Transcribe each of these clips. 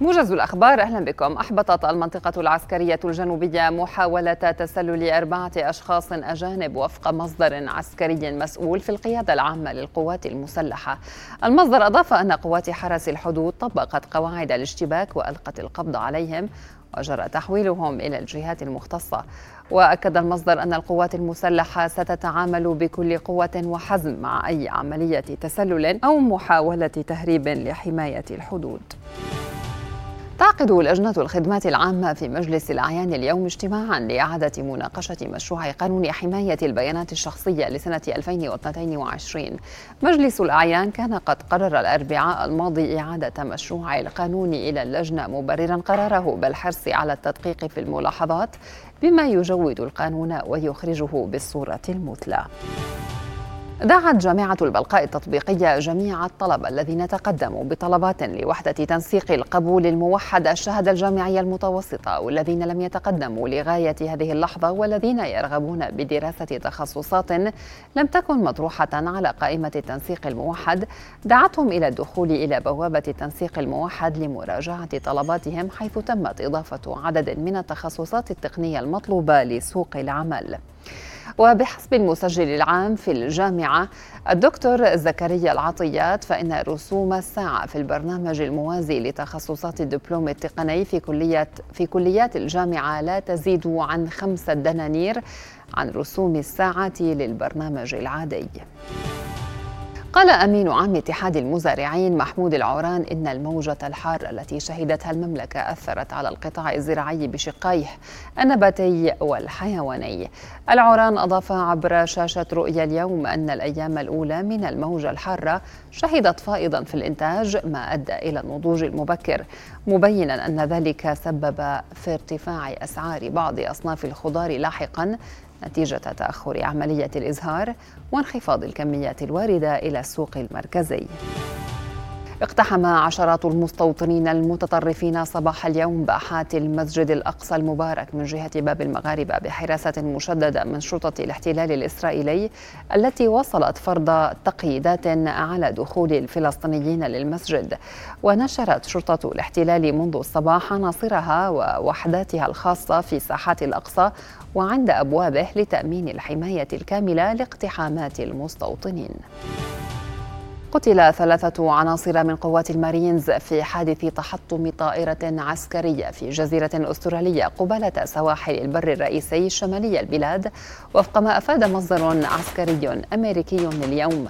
موجز الأخبار أهلا بكم. أحبطت المنطقة العسكرية الجنوبية محاولة تسلل أربعة أشخاص أجانب وفق مصدر عسكري مسؤول في القيادة العامة للقوات المسلحة. المصدر أضاف أن قوات حرس الحدود طبقت قواعد الاشتباك وألقت القبض عليهم وجرى تحويلهم إلى الجهات المختصة. وأكد المصدر أن القوات المسلحة ستتعامل بكل قوة وحزم مع أي عملية تسلل أو محاولة تهريب لحماية الحدود. تعقد لجنة الخدمات العامة في مجلس الأعيان اليوم اجتماعا لإعادة مناقشة مشروع قانون حماية البيانات الشخصية لسنة 2022 مجلس الأعيان كان قد قرر الأربعاء الماضي إعادة مشروع القانون إلى اللجنة مبررا قراره بالحرص على التدقيق في الملاحظات بما يجود القانون ويخرجه بالصورة المثلى. دعت جامعة البلقاء التطبيقية جميع الطلبة الذين تقدموا بطلبات لوحدة تنسيق القبول الموحد الشهادة الجامعية المتوسطة والذين لم يتقدموا لغاية هذه اللحظة والذين يرغبون بدراسة تخصصات لم تكن مطروحة على قائمة التنسيق الموحد دعتهم إلى الدخول إلى بوابة التنسيق الموحد لمراجعة طلباتهم حيث تمت إضافة عدد من التخصصات التقنية المطلوبة لسوق العمل. وبحسب المسجل العام في الجامعة الدكتور زكريا العطيات فإن رسوم الساعة في البرنامج الموازي لتخصصات الدبلوم التقني في كلية في كليات الجامعة لا تزيد عن خمسة دنانير عن رسوم الساعة للبرنامج العادي. قال أمين عام اتحاد المزارعين محمود العوران إن الموجة الحارة التي شهدتها المملكة أثرت على القطاع الزراعي بشقيه النباتي والحيواني. العوران أضاف عبر شاشة رؤيا اليوم أن الأيام الأولى من الموجة الحارة شهدت فائضا في الإنتاج ما أدى إلى النضوج المبكر مبينا أن ذلك سبب في ارتفاع أسعار بعض أصناف الخضار لاحقا نتيجة تأخر عملية الإزهار وانخفاض الكميات الواردة إلى السوق المركزي. اقتحم عشرات المستوطنين المتطرفين صباح اليوم باحات المسجد الأقصى المبارك من جهة باب المغاربة بحراسه مشددة من شرطة الاحتلال الإسرائيلي التي وصلت فرض تقييدات على دخول الفلسطينيين للمسجد. ونشرت شرطة الاحتلال منذ الصباح عناصرها ووحداتها الخاصة في ساحات الأقصى وعند أبوابه لتأمين الحماية الكاملة لاقتحامات المستوطنين. قتل ثلاثة عناصر من قوات المارينز في حادث تحطم طائرة عسكرية في جزيرة أسترالية قبالة سواحل البر الرئيسي شمالي البلاد وفق ما أفاد مصدر عسكري أمريكي اليوم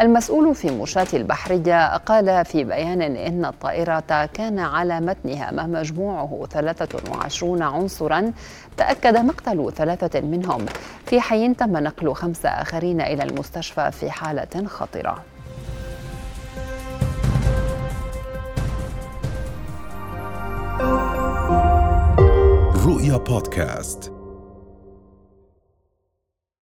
المسؤول في مشاة البحرية قال في بيان إن الطائرة كان على متنها ما مجموعه 23 عنصرا. تأكد مقتل ثلاثة منهم. في حين تم نقل خمسة آخرين إلى المستشفى في حالة خطرة. رؤيا بودكاست